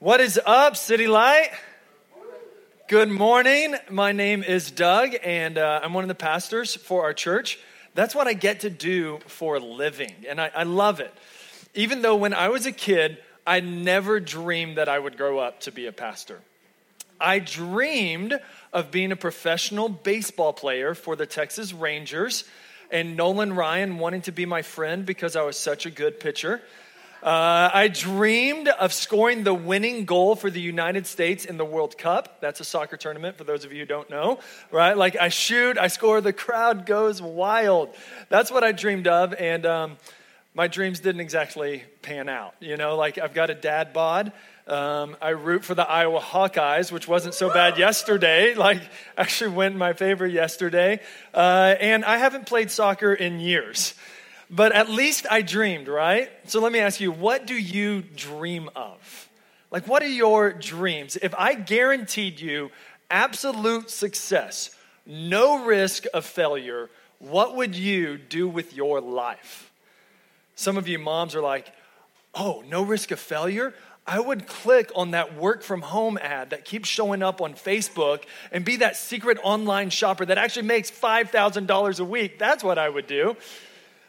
What is up, City Light? Good morning. My name is Doug, and uh, I'm one of the pastors for our church. That's what I get to do for a living, and I, I love it. Even though when I was a kid, I never dreamed that I would grow up to be a pastor. I dreamed of being a professional baseball player for the Texas Rangers, and Nolan Ryan wanting to be my friend because I was such a good pitcher. Uh, I dreamed of scoring the winning goal for the United States in the World Cup. That's a soccer tournament for those of you who don't know, right? Like I shoot, I score, the crowd goes wild. That's what I dreamed of, and um, my dreams didn't exactly pan out. You know, like I've got a dad bod. Um, I root for the Iowa Hawkeyes, which wasn't so bad yesterday. Like, actually went in my favor yesterday. Uh, and I haven't played soccer in years. But at least I dreamed, right? So let me ask you, what do you dream of? Like, what are your dreams? If I guaranteed you absolute success, no risk of failure, what would you do with your life? Some of you moms are like, oh, no risk of failure? I would click on that work from home ad that keeps showing up on Facebook and be that secret online shopper that actually makes $5,000 a week. That's what I would do.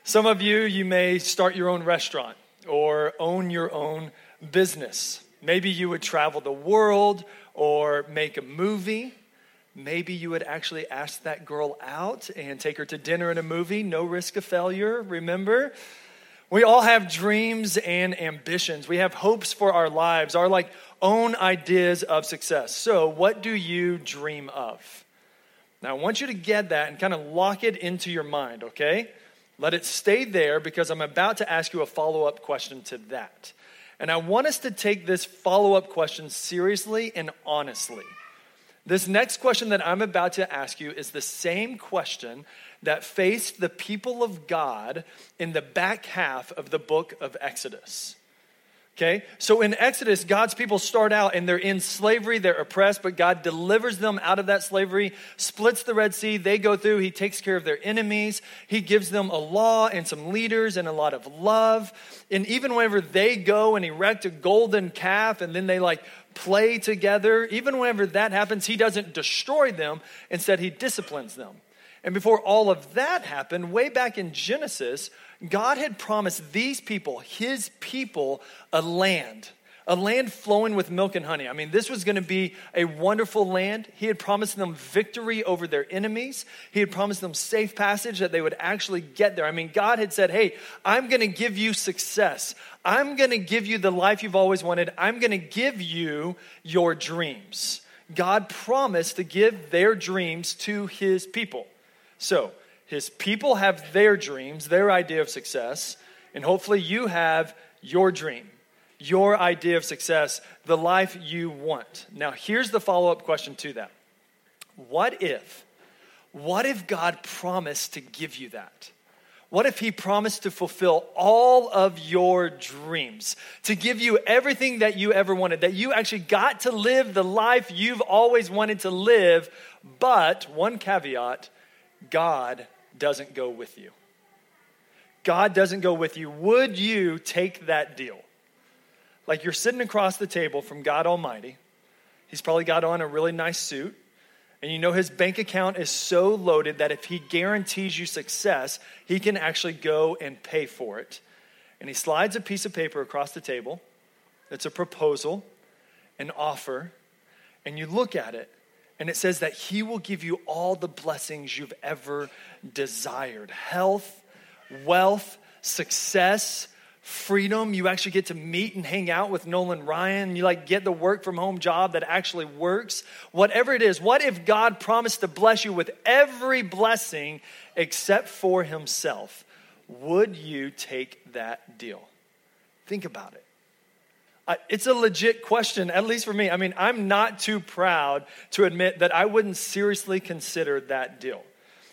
Some of you, you may start your own restaurant or own your own business. Maybe you would travel the world or make a movie. Maybe you would actually ask that girl out and take her to dinner and a movie. No risk of failure, remember? We all have dreams and ambitions. We have hopes for our lives, our like own ideas of success. So, what do you dream of? Now, I want you to get that and kind of lock it into your mind, okay? Let it stay there because I'm about to ask you a follow up question to that. And I want us to take this follow up question seriously and honestly. This next question that I'm about to ask you is the same question that faced the people of God in the back half of the book of Exodus. Okay? So in Exodus, God's people start out and they're in slavery, they're oppressed, but God delivers them out of that slavery, splits the Red Sea, they go through, He takes care of their enemies, He gives them a law and some leaders and a lot of love. And even whenever they go and erect a golden calf and then they like play together, even whenever that happens, He doesn't destroy them, instead, He disciplines them. And before all of that happened, way back in Genesis, God had promised these people, his people, a land, a land flowing with milk and honey. I mean, this was going to be a wonderful land. He had promised them victory over their enemies. He had promised them safe passage that they would actually get there. I mean, God had said, Hey, I'm going to give you success. I'm going to give you the life you've always wanted. I'm going to give you your dreams. God promised to give their dreams to his people. So, his people have their dreams, their idea of success, and hopefully you have your dream, your idea of success, the life you want. Now, here's the follow up question to that What if? What if God promised to give you that? What if He promised to fulfill all of your dreams, to give you everything that you ever wanted, that you actually got to live the life you've always wanted to live, but one caveat God doesn't go with you. God doesn't go with you. Would you take that deal? Like you're sitting across the table from God Almighty. He's probably got on a really nice suit. And you know his bank account is so loaded that if he guarantees you success, he can actually go and pay for it. And he slides a piece of paper across the table. It's a proposal, an offer. And you look at it and it says that He will give you all the blessings you've ever desired health, wealth, success, freedom. You actually get to meet and hang out with Nolan Ryan. You like get the work from home job that actually works. Whatever it is, what if God promised to bless you with every blessing except for Himself? Would you take that deal? Think about it it's a legit question, at least for me. I mean, I'm not too proud to admit that I wouldn't seriously consider that deal.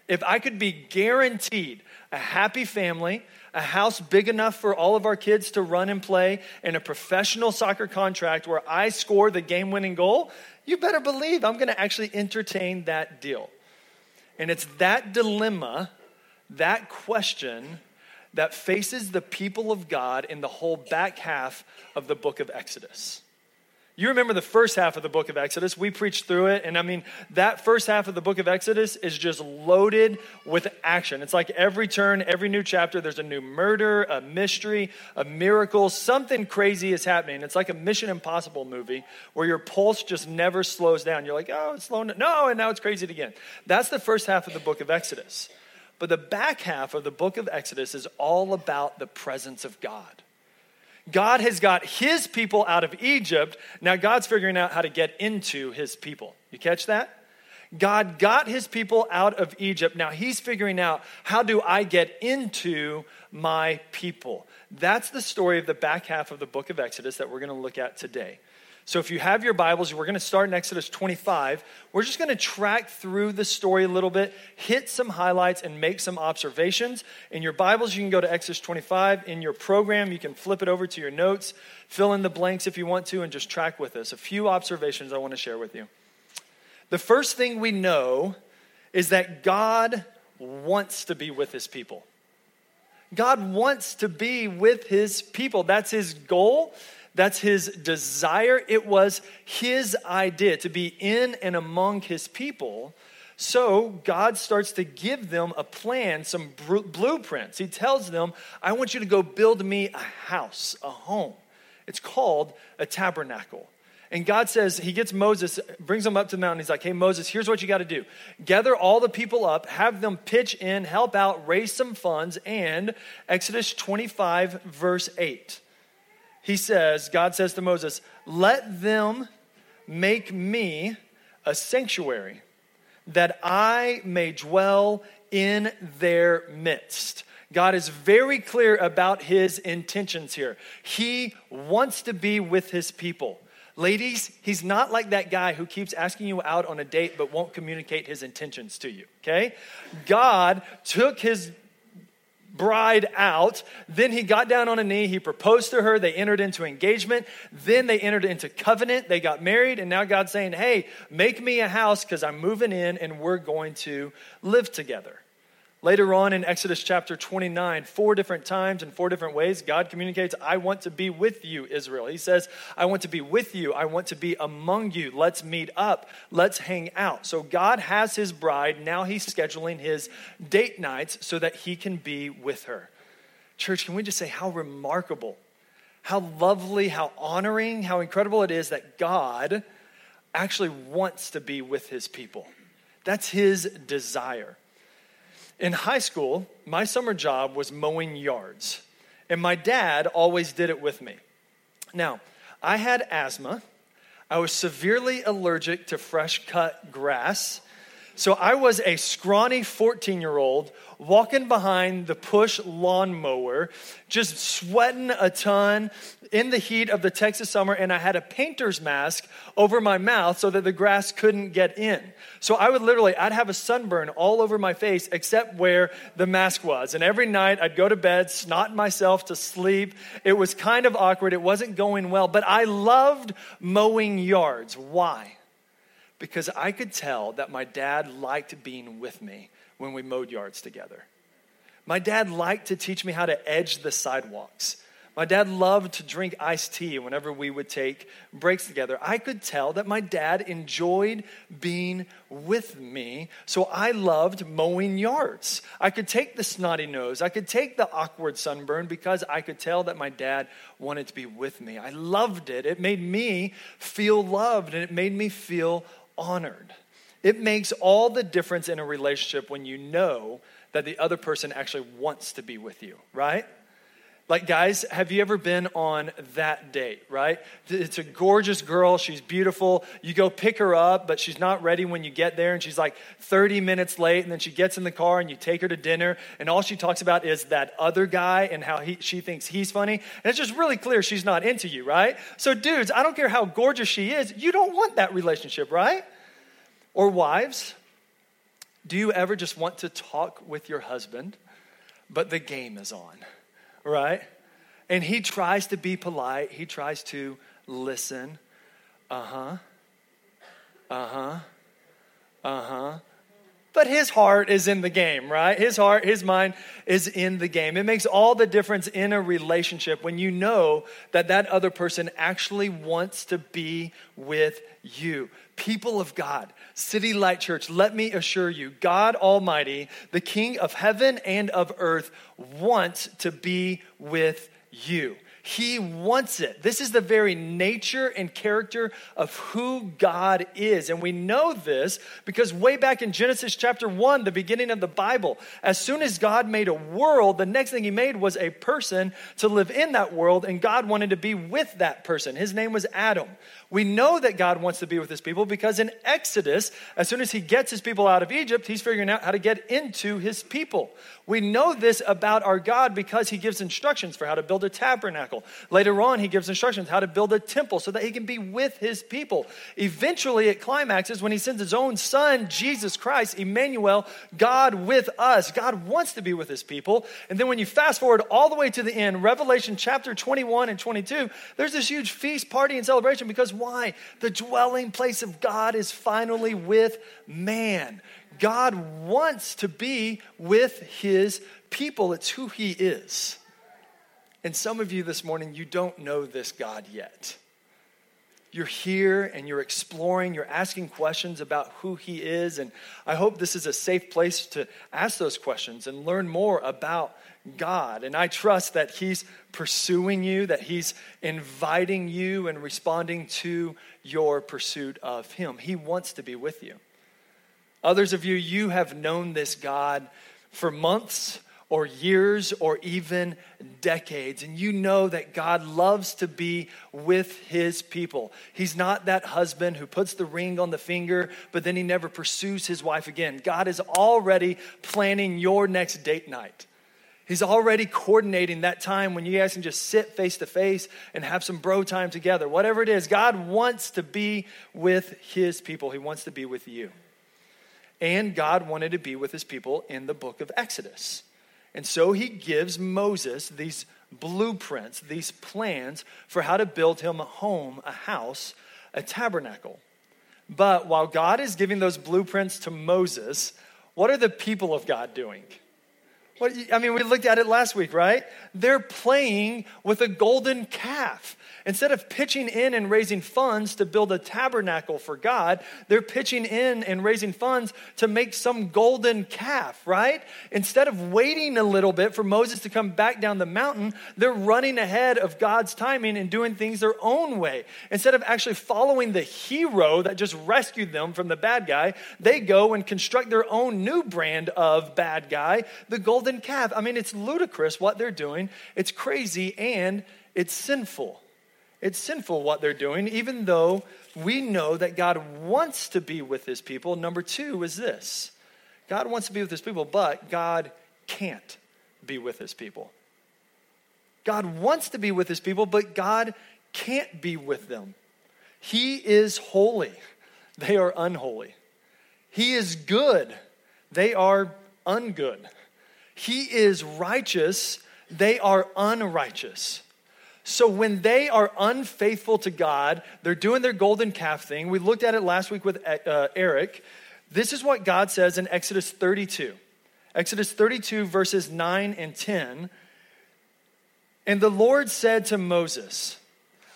If I could be guaranteed a happy family, a house big enough for all of our kids to run and play, and a professional soccer contract where I score the game winning goal, you better believe I'm going to actually entertain that deal. And it's that dilemma, that question, that faces the people of God in the whole back half of the book of Exodus. You remember the first half of the book of Exodus. We preached through it. And I mean, that first half of the book of Exodus is just loaded with action. It's like every turn, every new chapter, there's a new murder, a mystery, a miracle. Something crazy is happening. It's like a Mission Impossible movie where your pulse just never slows down. You're like, oh, it's slowing down. No, and now it's crazy again. That's the first half of the book of Exodus. But the back half of the book of Exodus is all about the presence of God. God has got his people out of Egypt. Now God's figuring out how to get into his people. You catch that? God got his people out of Egypt. Now he's figuring out how do I get into my people. That's the story of the back half of the book of Exodus that we're going to look at today. So if you have your Bibles, we're going to start in Exodus 25. We're just going to track through the story a little bit, hit some highlights, and make some observations. In your Bibles, you can go to Exodus 25. In your program, you can flip it over to your notes, fill in the blanks if you want to, and just track with us. A few observations I want to share with you. The first thing we know is that God wants to be with his people. God wants to be with his people. That's his goal. That's his desire. It was his idea to be in and among his people. So God starts to give them a plan, some blueprints. He tells them, I want you to go build me a house, a home. It's called a tabernacle. And God says, He gets Moses, brings him up to the mountain. He's like, Hey, Moses, here's what you got to do gather all the people up, have them pitch in, help out, raise some funds. And Exodus 25, verse 8 he says, God says to Moses, Let them make me a sanctuary that I may dwell in their midst. God is very clear about his intentions here. He wants to be with his people. Ladies, he's not like that guy who keeps asking you out on a date but won't communicate his intentions to you, okay? God took his bride out. Then he got down on a knee. He proposed to her. They entered into engagement. Then they entered into covenant. They got married. And now God's saying, hey, make me a house because I'm moving in and we're going to live together. Later on in Exodus chapter 29, four different times in four different ways, God communicates, I want to be with you, Israel. He says, I want to be with you. I want to be among you. Let's meet up. Let's hang out. So God has his bride. Now he's scheduling his date nights so that he can be with her. Church, can we just say how remarkable, how lovely, how honoring, how incredible it is that God actually wants to be with his people? That's his desire. In high school, my summer job was mowing yards, and my dad always did it with me. Now, I had asthma, I was severely allergic to fresh cut grass. So I was a scrawny 14 year old walking behind the push lawnmower, just sweating a ton in the heat of the Texas summer, and I had a painter's mask over my mouth so that the grass couldn't get in. So I would literally, I'd have a sunburn all over my face except where the mask was. And every night I'd go to bed, snot myself to sleep. It was kind of awkward. It wasn't going well, but I loved mowing yards. Why? Because I could tell that my dad liked being with me when we mowed yards together. My dad liked to teach me how to edge the sidewalks. My dad loved to drink iced tea whenever we would take breaks together. I could tell that my dad enjoyed being with me, so I loved mowing yards. I could take the snotty nose, I could take the awkward sunburn because I could tell that my dad wanted to be with me. I loved it. It made me feel loved and it made me feel honored. It makes all the difference in a relationship when you know that the other person actually wants to be with you, right? Like, guys, have you ever been on that date, right? It's a gorgeous girl. She's beautiful. You go pick her up, but she's not ready when you get there, and she's like 30 minutes late. And then she gets in the car, and you take her to dinner, and all she talks about is that other guy and how he, she thinks he's funny. And it's just really clear she's not into you, right? So, dudes, I don't care how gorgeous she is, you don't want that relationship, right? Or, wives, do you ever just want to talk with your husband, but the game is on? Right? And he tries to be polite, he tries to listen. Uh huh. Uh huh. Uh huh. But his heart is in the game, right? His heart, his mind is in the game. It makes all the difference in a relationship when you know that that other person actually wants to be with you. People of God, City Light Church, let me assure you, God Almighty, the King of heaven and of earth, wants to be with you. He wants it. This is the very nature and character of who God is. And we know this because way back in Genesis chapter 1, the beginning of the Bible, as soon as God made a world, the next thing he made was a person to live in that world, and God wanted to be with that person. His name was Adam. We know that God wants to be with his people because in Exodus, as soon as he gets his people out of Egypt, he's figuring out how to get into his people. We know this about our God because he gives instructions for how to build a tabernacle. Later on, he gives instructions how to build a temple so that he can be with his people. Eventually, it climaxes when he sends his own son, Jesus Christ, Emmanuel, God with us. God wants to be with his people. And then when you fast forward all the way to the end, Revelation chapter 21 and 22, there's this huge feast, party, and celebration because why? The dwelling place of God is finally with man. God wants to be with his people, it's who he is. And some of you this morning, you don't know this God yet. You're here and you're exploring, you're asking questions about who He is. And I hope this is a safe place to ask those questions and learn more about God. And I trust that He's pursuing you, that He's inviting you and responding to your pursuit of Him. He wants to be with you. Others of you, you have known this God for months or years or even decades. And you know that God loves to be with his people. He's not that husband who puts the ring on the finger, but then he never pursues his wife again. God is already planning your next date night. He's already coordinating that time when you guys can just sit face to face and have some bro time together. Whatever it is, God wants to be with his people. He wants to be with you. And God wanted to be with his people in the book of Exodus. And so he gives Moses these blueprints, these plans for how to build him a home, a house, a tabernacle. But while God is giving those blueprints to Moses, what are the people of God doing? What, I mean, we looked at it last week, right? They're playing with a golden calf. Instead of pitching in and raising funds to build a tabernacle for God, they're pitching in and raising funds to make some golden calf, right? Instead of waiting a little bit for Moses to come back down the mountain, they're running ahead of God's timing and doing things their own way. Instead of actually following the hero that just rescued them from the bad guy, they go and construct their own new brand of bad guy, the golden calf. I mean, it's ludicrous what they're doing, it's crazy, and it's sinful. It's sinful what they're doing, even though we know that God wants to be with his people. Number two is this God wants to be with his people, but God can't be with his people. God wants to be with his people, but God can't be with them. He is holy, they are unholy. He is good, they are ungood. He is righteous, they are unrighteous. So when they are unfaithful to God, they're doing their golden calf thing. We looked at it last week with uh, Eric. This is what God says in Exodus 32. Exodus 32, verses 9 and 10. And the Lord said to Moses,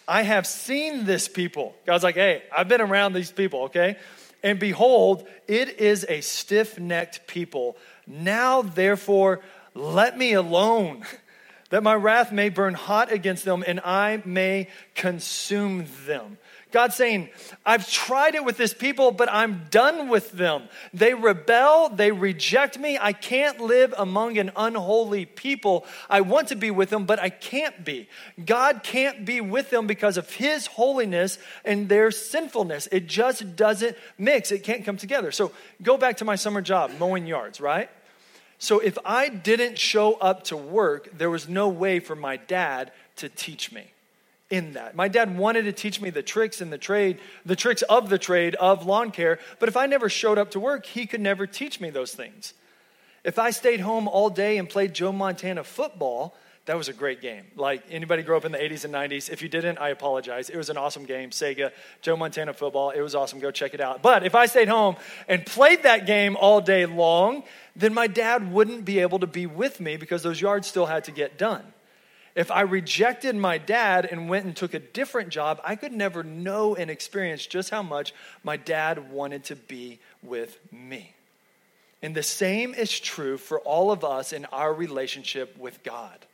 I have seen this people. God's like, hey, I've been around these people, okay? And behold, it is a stiff necked people. Now, therefore, let me alone that my wrath may burn hot against them and I may consume them. God's saying, I've tried it with this people, but I'm done with them. They rebel, they reject me. I can't live among an unholy people. I want to be with them, but I can't be. God can't be with them because of His holiness and their sinfulness. It just doesn't mix, it can't come together. So go back to my summer job, mowing yards, right? So if I didn't show up to work, there was no way for my dad to teach me in that. My dad wanted to teach me the tricks in the trade, the tricks of the trade of lawn care, but if I never showed up to work, he could never teach me those things. If I stayed home all day and played Joe Montana football, That was a great game. Like anybody grew up in the 80s and 90s, if you didn't, I apologize. It was an awesome game. Sega, Joe Montana football. It was awesome. Go check it out. But if I stayed home and played that game all day long, then my dad wouldn't be able to be with me because those yards still had to get done. If I rejected my dad and went and took a different job, I could never know and experience just how much my dad wanted to be with me. And the same is true for all of us in our relationship with God.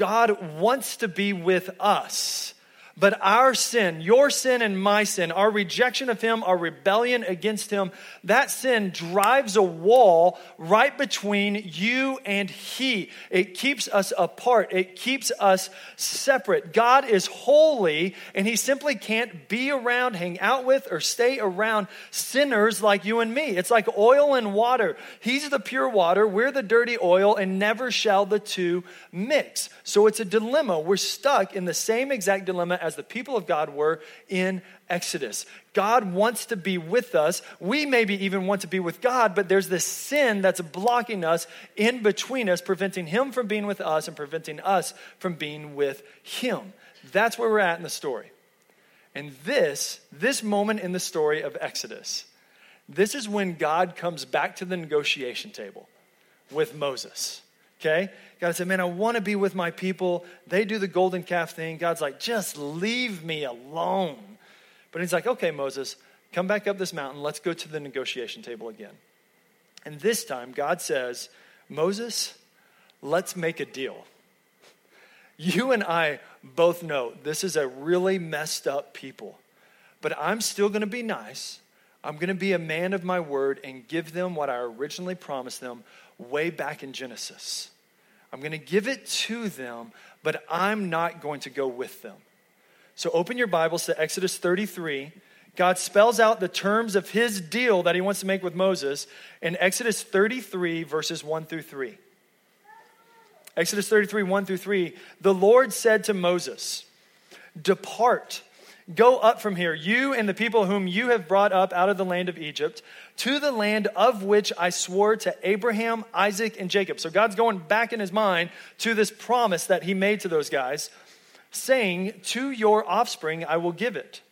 God wants to be with us. But our sin, your sin and my sin, our rejection of Him, our rebellion against Him, that sin drives a wall right between you and He. It keeps us apart, it keeps us separate. God is holy, and He simply can't be around, hang out with, or stay around sinners like you and me. It's like oil and water. He's the pure water, we're the dirty oil, and never shall the two mix. So it's a dilemma. We're stuck in the same exact dilemma as the people of God were in Exodus. God wants to be with us. We maybe even want to be with God, but there's this sin that's blocking us in between us, preventing Him from being with us and preventing us from being with Him. That's where we're at in the story. And this, this moment in the story of Exodus, this is when God comes back to the negotiation table with Moses. Okay? God said, Man, I want to be with my people. They do the golden calf thing. God's like, Just leave me alone. But he's like, Okay, Moses, come back up this mountain. Let's go to the negotiation table again. And this time, God says, Moses, let's make a deal. You and I both know this is a really messed up people, but I'm still going to be nice. I'm going to be a man of my word and give them what I originally promised them way back in Genesis. I'm going to give it to them, but I'm not going to go with them. So open your Bibles to Exodus 33. God spells out the terms of his deal that he wants to make with Moses in Exodus 33, verses 1 through 3. Exodus 33, 1 through 3. The Lord said to Moses, Depart Go up from here, you and the people whom you have brought up out of the land of Egypt, to the land of which I swore to Abraham, Isaac, and Jacob. So God's going back in his mind to this promise that he made to those guys, saying, To your offspring I will give it.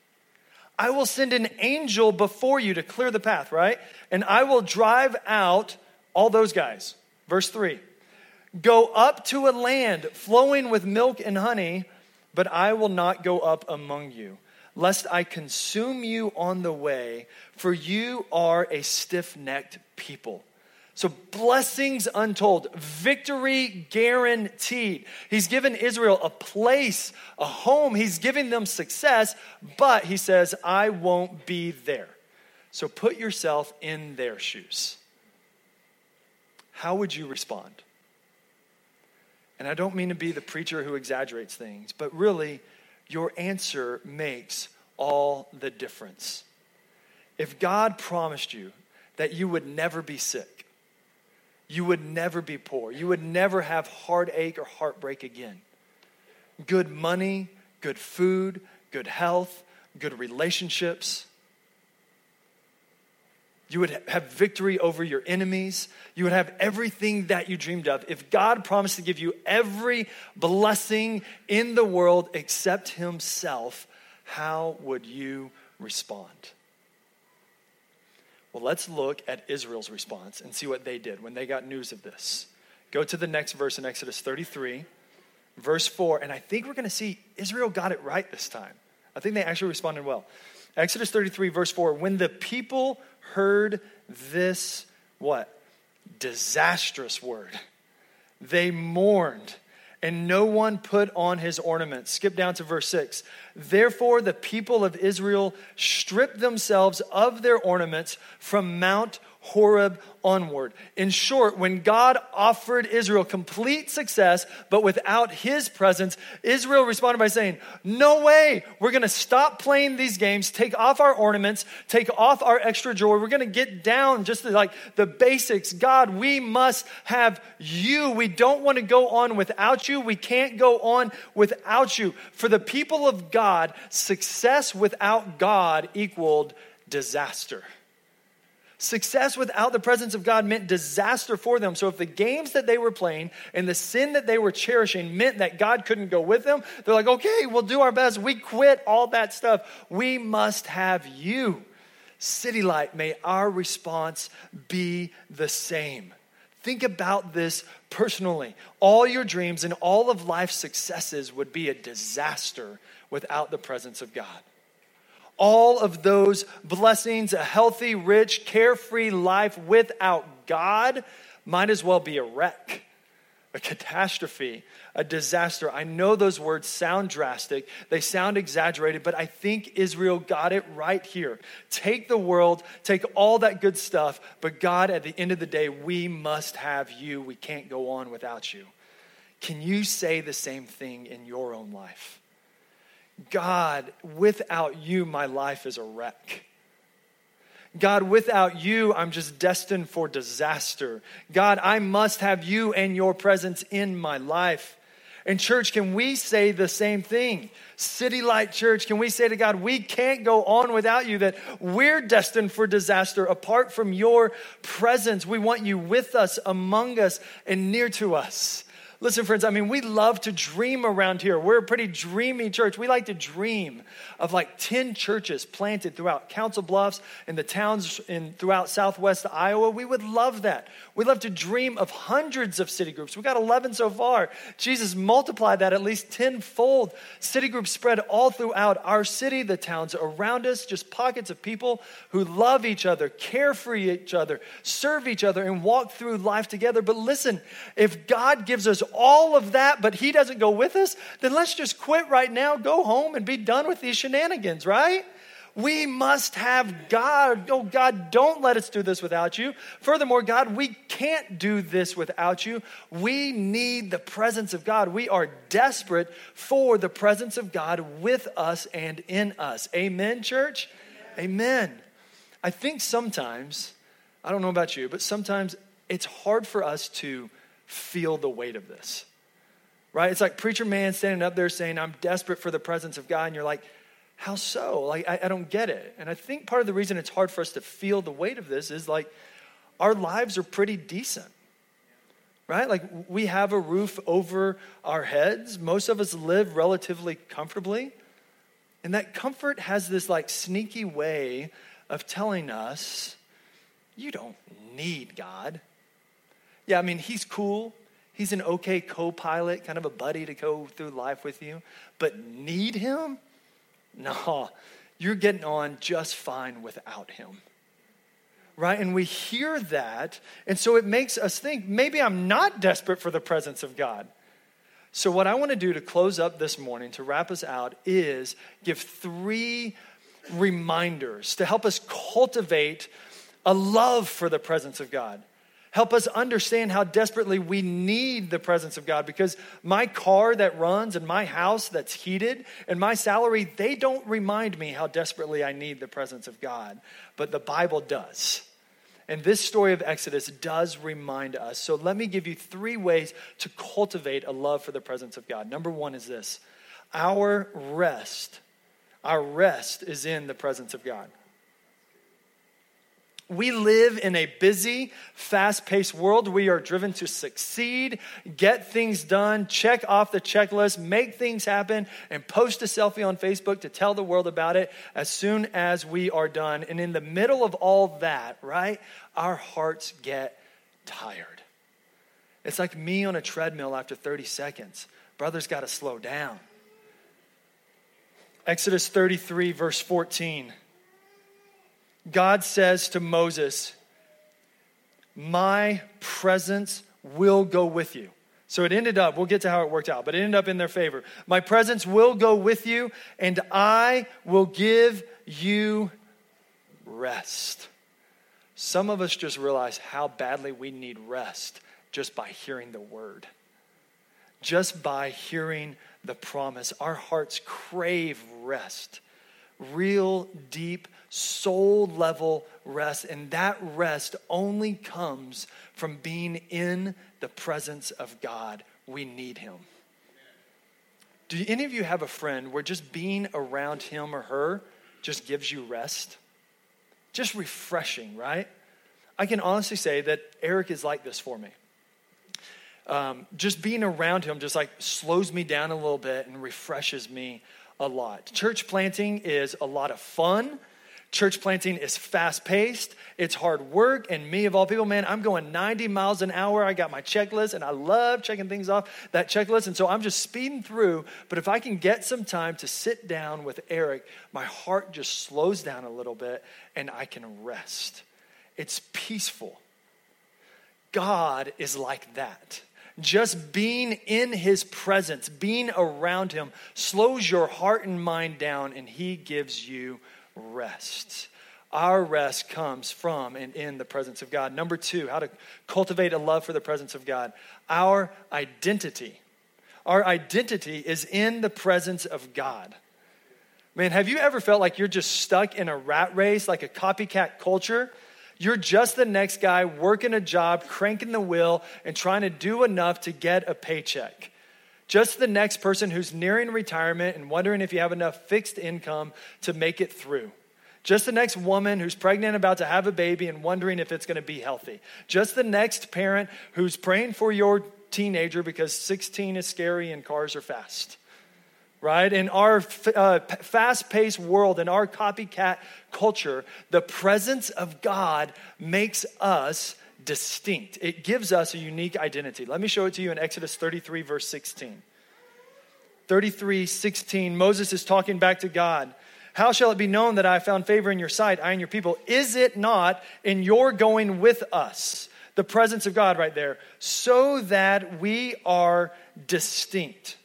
I will send an angel before you to clear the path, right? And I will drive out all those guys. Verse 3 Go up to a land flowing with milk and honey, but I will not go up among you lest I consume you on the way, for you are a stiff necked people. So, blessings untold, victory guaranteed. He's given Israel a place, a home. He's giving them success, but he says, I won't be there. So, put yourself in their shoes. How would you respond? And I don't mean to be the preacher who exaggerates things, but really, your answer makes all the difference. If God promised you that you would never be sick, you would never be poor, you would never have heartache or heartbreak again, good money, good food, good health, good relationships, you would have victory over your enemies. You would have everything that you dreamed of. If God promised to give you every blessing in the world except Himself, how would you respond? Well, let's look at Israel's response and see what they did when they got news of this. Go to the next verse in Exodus 33, verse 4, and I think we're going to see Israel got it right this time. I think they actually responded well. Exodus 33, verse 4 When the people heard this, what? Disastrous word, they mourned and no one put on his ornaments. Skip down to verse 6. Therefore, the people of Israel stripped themselves of their ornaments from Mount Horeb onward. In short, when God offered Israel complete success, but without his presence, Israel responded by saying, No way, we're gonna stop playing these games, take off our ornaments, take off our extra jewelry. We're gonna get down just to like the basics. God, we must have you. We don't wanna go on without you. We can't go on without you. For the people of God, success without God equaled disaster. Success without the presence of God meant disaster for them. So if the games that they were playing and the sin that they were cherishing meant that God couldn't go with them, they're like, okay, we'll do our best. We quit all that stuff. We must have you. City Light, may our response be the same. Think about this personally. All your dreams and all of life's successes would be a disaster without the presence of God all of those blessings, a healthy, rich, carefree life without God might as well be a wreck, a catastrophe, a disaster. I know those words sound drastic, they sound exaggerated, but I think Israel got it right here. Take the world, take all that good stuff, but God, at the end of the day, we must have you. We can't go on without you. Can you say the same thing in your own life? God, without you, my life is a wreck. God, without you, I'm just destined for disaster. God, I must have you and your presence in my life. And, church, can we say the same thing? City Light Church, can we say to God, we can't go on without you, that we're destined for disaster apart from your presence? We want you with us, among us, and near to us. Listen, friends, I mean, we love to dream around here. We're a pretty dreamy church. We like to dream of like 10 churches planted throughout Council Bluffs and the towns in throughout southwest Iowa. We would love that. We love to dream of hundreds of city groups. We got 11 so far. Jesus multiplied that at least tenfold. City groups spread all throughout our city, the towns around us, just pockets of people who love each other, care for each other, serve each other, and walk through life together. But listen, if God gives us all of that, but He doesn't go with us, then let's just quit right now, go home, and be done with these shenanigans, right? We must have God. Oh, God, don't let us do this without you. Furthermore, God, we can't do this without you. We need the presence of God. We are desperate for the presence of God with us and in us. Amen, church? Amen. I think sometimes, I don't know about you, but sometimes it's hard for us to feel the weight of this. Right? It's like preacher man standing up there saying, I'm desperate for the presence of God. And you're like, how so? Like, I, I don't get it. And I think part of the reason it's hard for us to feel the weight of this is like our lives are pretty decent. Right? Like we have a roof over our heads. Most of us live relatively comfortably. And that comfort has this like sneaky way of telling us, you don't need God. Yeah, I mean, he's cool. He's an okay co pilot, kind of a buddy to go through life with you. But need him? No, you're getting on just fine without him. Right? And we hear that. And so it makes us think maybe I'm not desperate for the presence of God. So, what I want to do to close up this morning, to wrap us out, is give three reminders to help us cultivate a love for the presence of God. Help us understand how desperately we need the presence of God because my car that runs and my house that's heated and my salary, they don't remind me how desperately I need the presence of God. But the Bible does. And this story of Exodus does remind us. So let me give you three ways to cultivate a love for the presence of God. Number one is this our rest, our rest is in the presence of God. We live in a busy, fast paced world. We are driven to succeed, get things done, check off the checklist, make things happen, and post a selfie on Facebook to tell the world about it as soon as we are done. And in the middle of all that, right, our hearts get tired. It's like me on a treadmill after 30 seconds. Brother's got to slow down. Exodus 33, verse 14. God says to Moses, My presence will go with you. So it ended up, we'll get to how it worked out, but it ended up in their favor. My presence will go with you, and I will give you rest. Some of us just realize how badly we need rest just by hearing the word, just by hearing the promise. Our hearts crave rest real, deep, soul level rest. And that rest only comes from being in the presence of God. We need Him. Do any of you have a friend where just being around him or her just gives you rest? Just refreshing, right? I can honestly say that Eric is like this for me. Um, just being around him just like slows me down a little bit and refreshes me a lot. Church planting is a lot of fun. Church planting is fast paced, it's hard work, and me, of all people, man, I'm going 90 miles an hour. I got my checklist, and I love checking things off that checklist. And so I'm just speeding through. But if I can get some time to sit down with Eric, my heart just slows down a little bit, and I can rest. It's peaceful. God is like that. Just being in his presence, being around him, slows your heart and mind down, and he gives you rest. Our rest comes from and in the presence of God. Number two, how to cultivate a love for the presence of God. Our identity. Our identity is in the presence of God. Man, have you ever felt like you're just stuck in a rat race, like a copycat culture? You're just the next guy working a job, cranking the wheel, and trying to do enough to get a paycheck. Just the next person who's nearing retirement and wondering if you have enough fixed income to make it through. Just the next woman who's pregnant, about to have a baby, and wondering if it's going to be healthy. Just the next parent who's praying for your teenager because 16 is scary and cars are fast right? In our uh, fast paced world, in our copycat culture, the presence of God makes us distinct. It gives us a unique identity. Let me show it to you in Exodus 33, verse 16. 33, 16, Moses is talking back to God. How shall it be known that I have found favor in your sight, I and your people? Is it not in your going with us? The presence of God right there, so that we are distinct.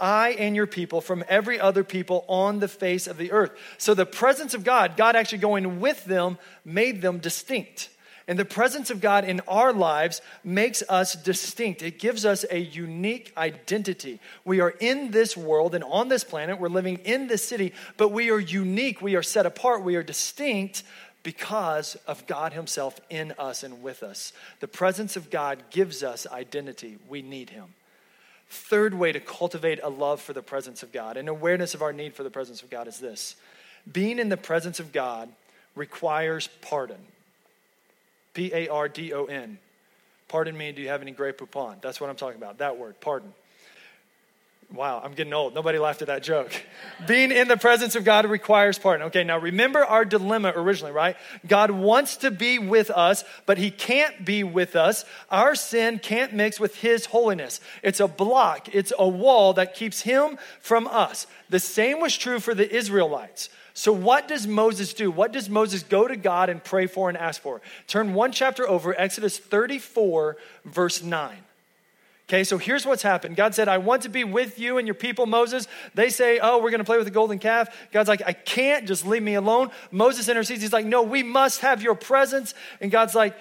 I and your people from every other people on the face of the earth. So the presence of God, God actually going with them, made them distinct. And the presence of God in our lives makes us distinct. It gives us a unique identity. We are in this world and on this planet, we're living in this city, but we are unique. We are set apart. We are distinct because of God Himself in us and with us. The presence of God gives us identity. We need Him. Third way to cultivate a love for the presence of God, an awareness of our need for the presence of God is this being in the presence of God requires pardon. P A R D O N. Pardon me, do you have any Grey Poupon? That's what I'm talking about, that word, pardon. Wow, I'm getting old. Nobody laughed at that joke. Being in the presence of God requires pardon. Okay, now remember our dilemma originally, right? God wants to be with us, but he can't be with us. Our sin can't mix with his holiness. It's a block, it's a wall that keeps him from us. The same was true for the Israelites. So, what does Moses do? What does Moses go to God and pray for and ask for? Turn one chapter over, Exodus 34, verse 9. Okay, so here's what's happened. God said, I want to be with you and your people, Moses. They say, Oh, we're going to play with the golden calf. God's like, I can't, just leave me alone. Moses intercedes. He's like, No, we must have your presence. And God's like,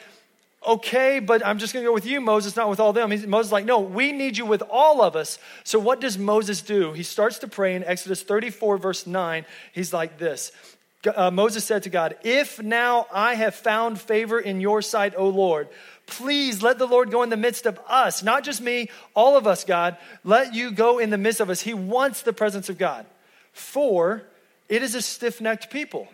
Okay, but I'm just going to go with you, Moses, not with all them. He's, Moses like, No, we need you with all of us. So what does Moses do? He starts to pray in Exodus 34, verse 9. He's like this uh, Moses said to God, If now I have found favor in your sight, O Lord, Please let the Lord go in the midst of us, not just me, all of us, God. Let you go in the midst of us. He wants the presence of God. For it is a stiff necked people.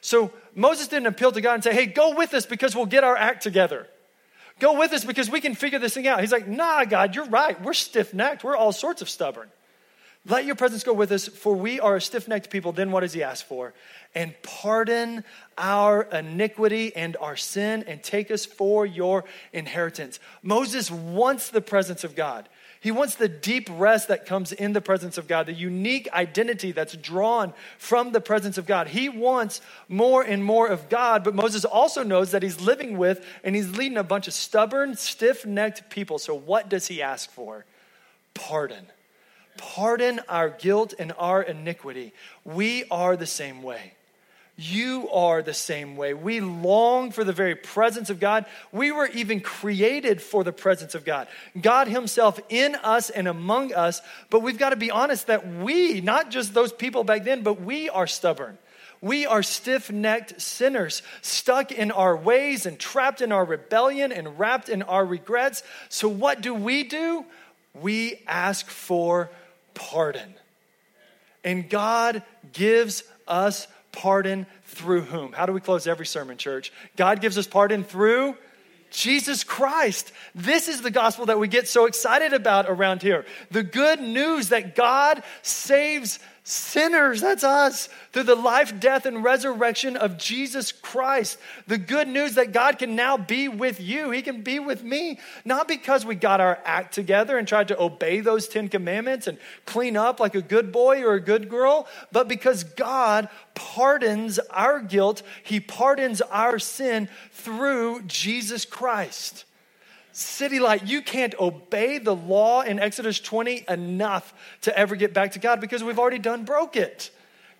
So Moses didn't appeal to God and say, hey, go with us because we'll get our act together. Go with us because we can figure this thing out. He's like, nah, God, you're right. We're stiff necked. We're all sorts of stubborn. Let your presence go with us, for we are a stiff necked people. Then what does he ask for? And pardon our iniquity and our sin and take us for your inheritance. Moses wants the presence of God. He wants the deep rest that comes in the presence of God, the unique identity that's drawn from the presence of God. He wants more and more of God, but Moses also knows that he's living with and he's leading a bunch of stubborn, stiff necked people. So, what does he ask for? Pardon. Pardon our guilt and our iniquity. We are the same way. You are the same way. We long for the very presence of God. We were even created for the presence of God. God Himself in us and among us. But we've got to be honest that we, not just those people back then, but we are stubborn. We are stiff necked sinners, stuck in our ways and trapped in our rebellion and wrapped in our regrets. So, what do we do? We ask for pardon. And God gives us Pardon through whom? How do we close every sermon, church? God gives us pardon through Jesus Christ. This is the gospel that we get so excited about around here. The good news that God saves sinners, that's us, through the life, death, and resurrection of Jesus Christ. The good news that God can now be with you, He can be with me, not because we got our act together and tried to obey those Ten Commandments and clean up like a good boy or a good girl, but because God pardons our guilt, He pardons our sin through Jesus Christ. City Light, you can't obey the law in Exodus 20 enough to ever get back to God because we've already done broke it.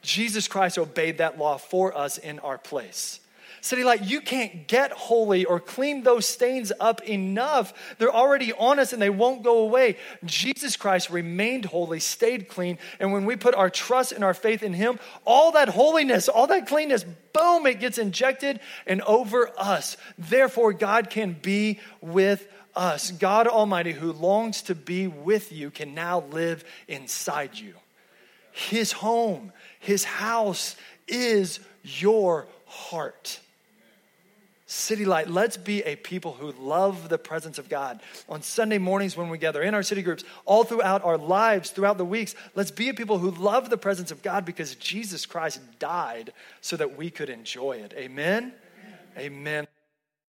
Jesus Christ obeyed that law for us in our place. City Light, you can't get holy or clean those stains up enough. They're already on us and they won't go away. Jesus Christ remained holy, stayed clean, and when we put our trust and our faith in Him, all that holiness, all that cleanness, boom, it gets injected and over us. Therefore, God can be with us. God Almighty, who longs to be with you, can now live inside you. His home, His house is your heart. City Light, let's be a people who love the presence of God. On Sunday mornings when we gather in our city groups, all throughout our lives, throughout the weeks, let's be a people who love the presence of God because Jesus Christ died so that we could enjoy it. Amen. Amen. Amen.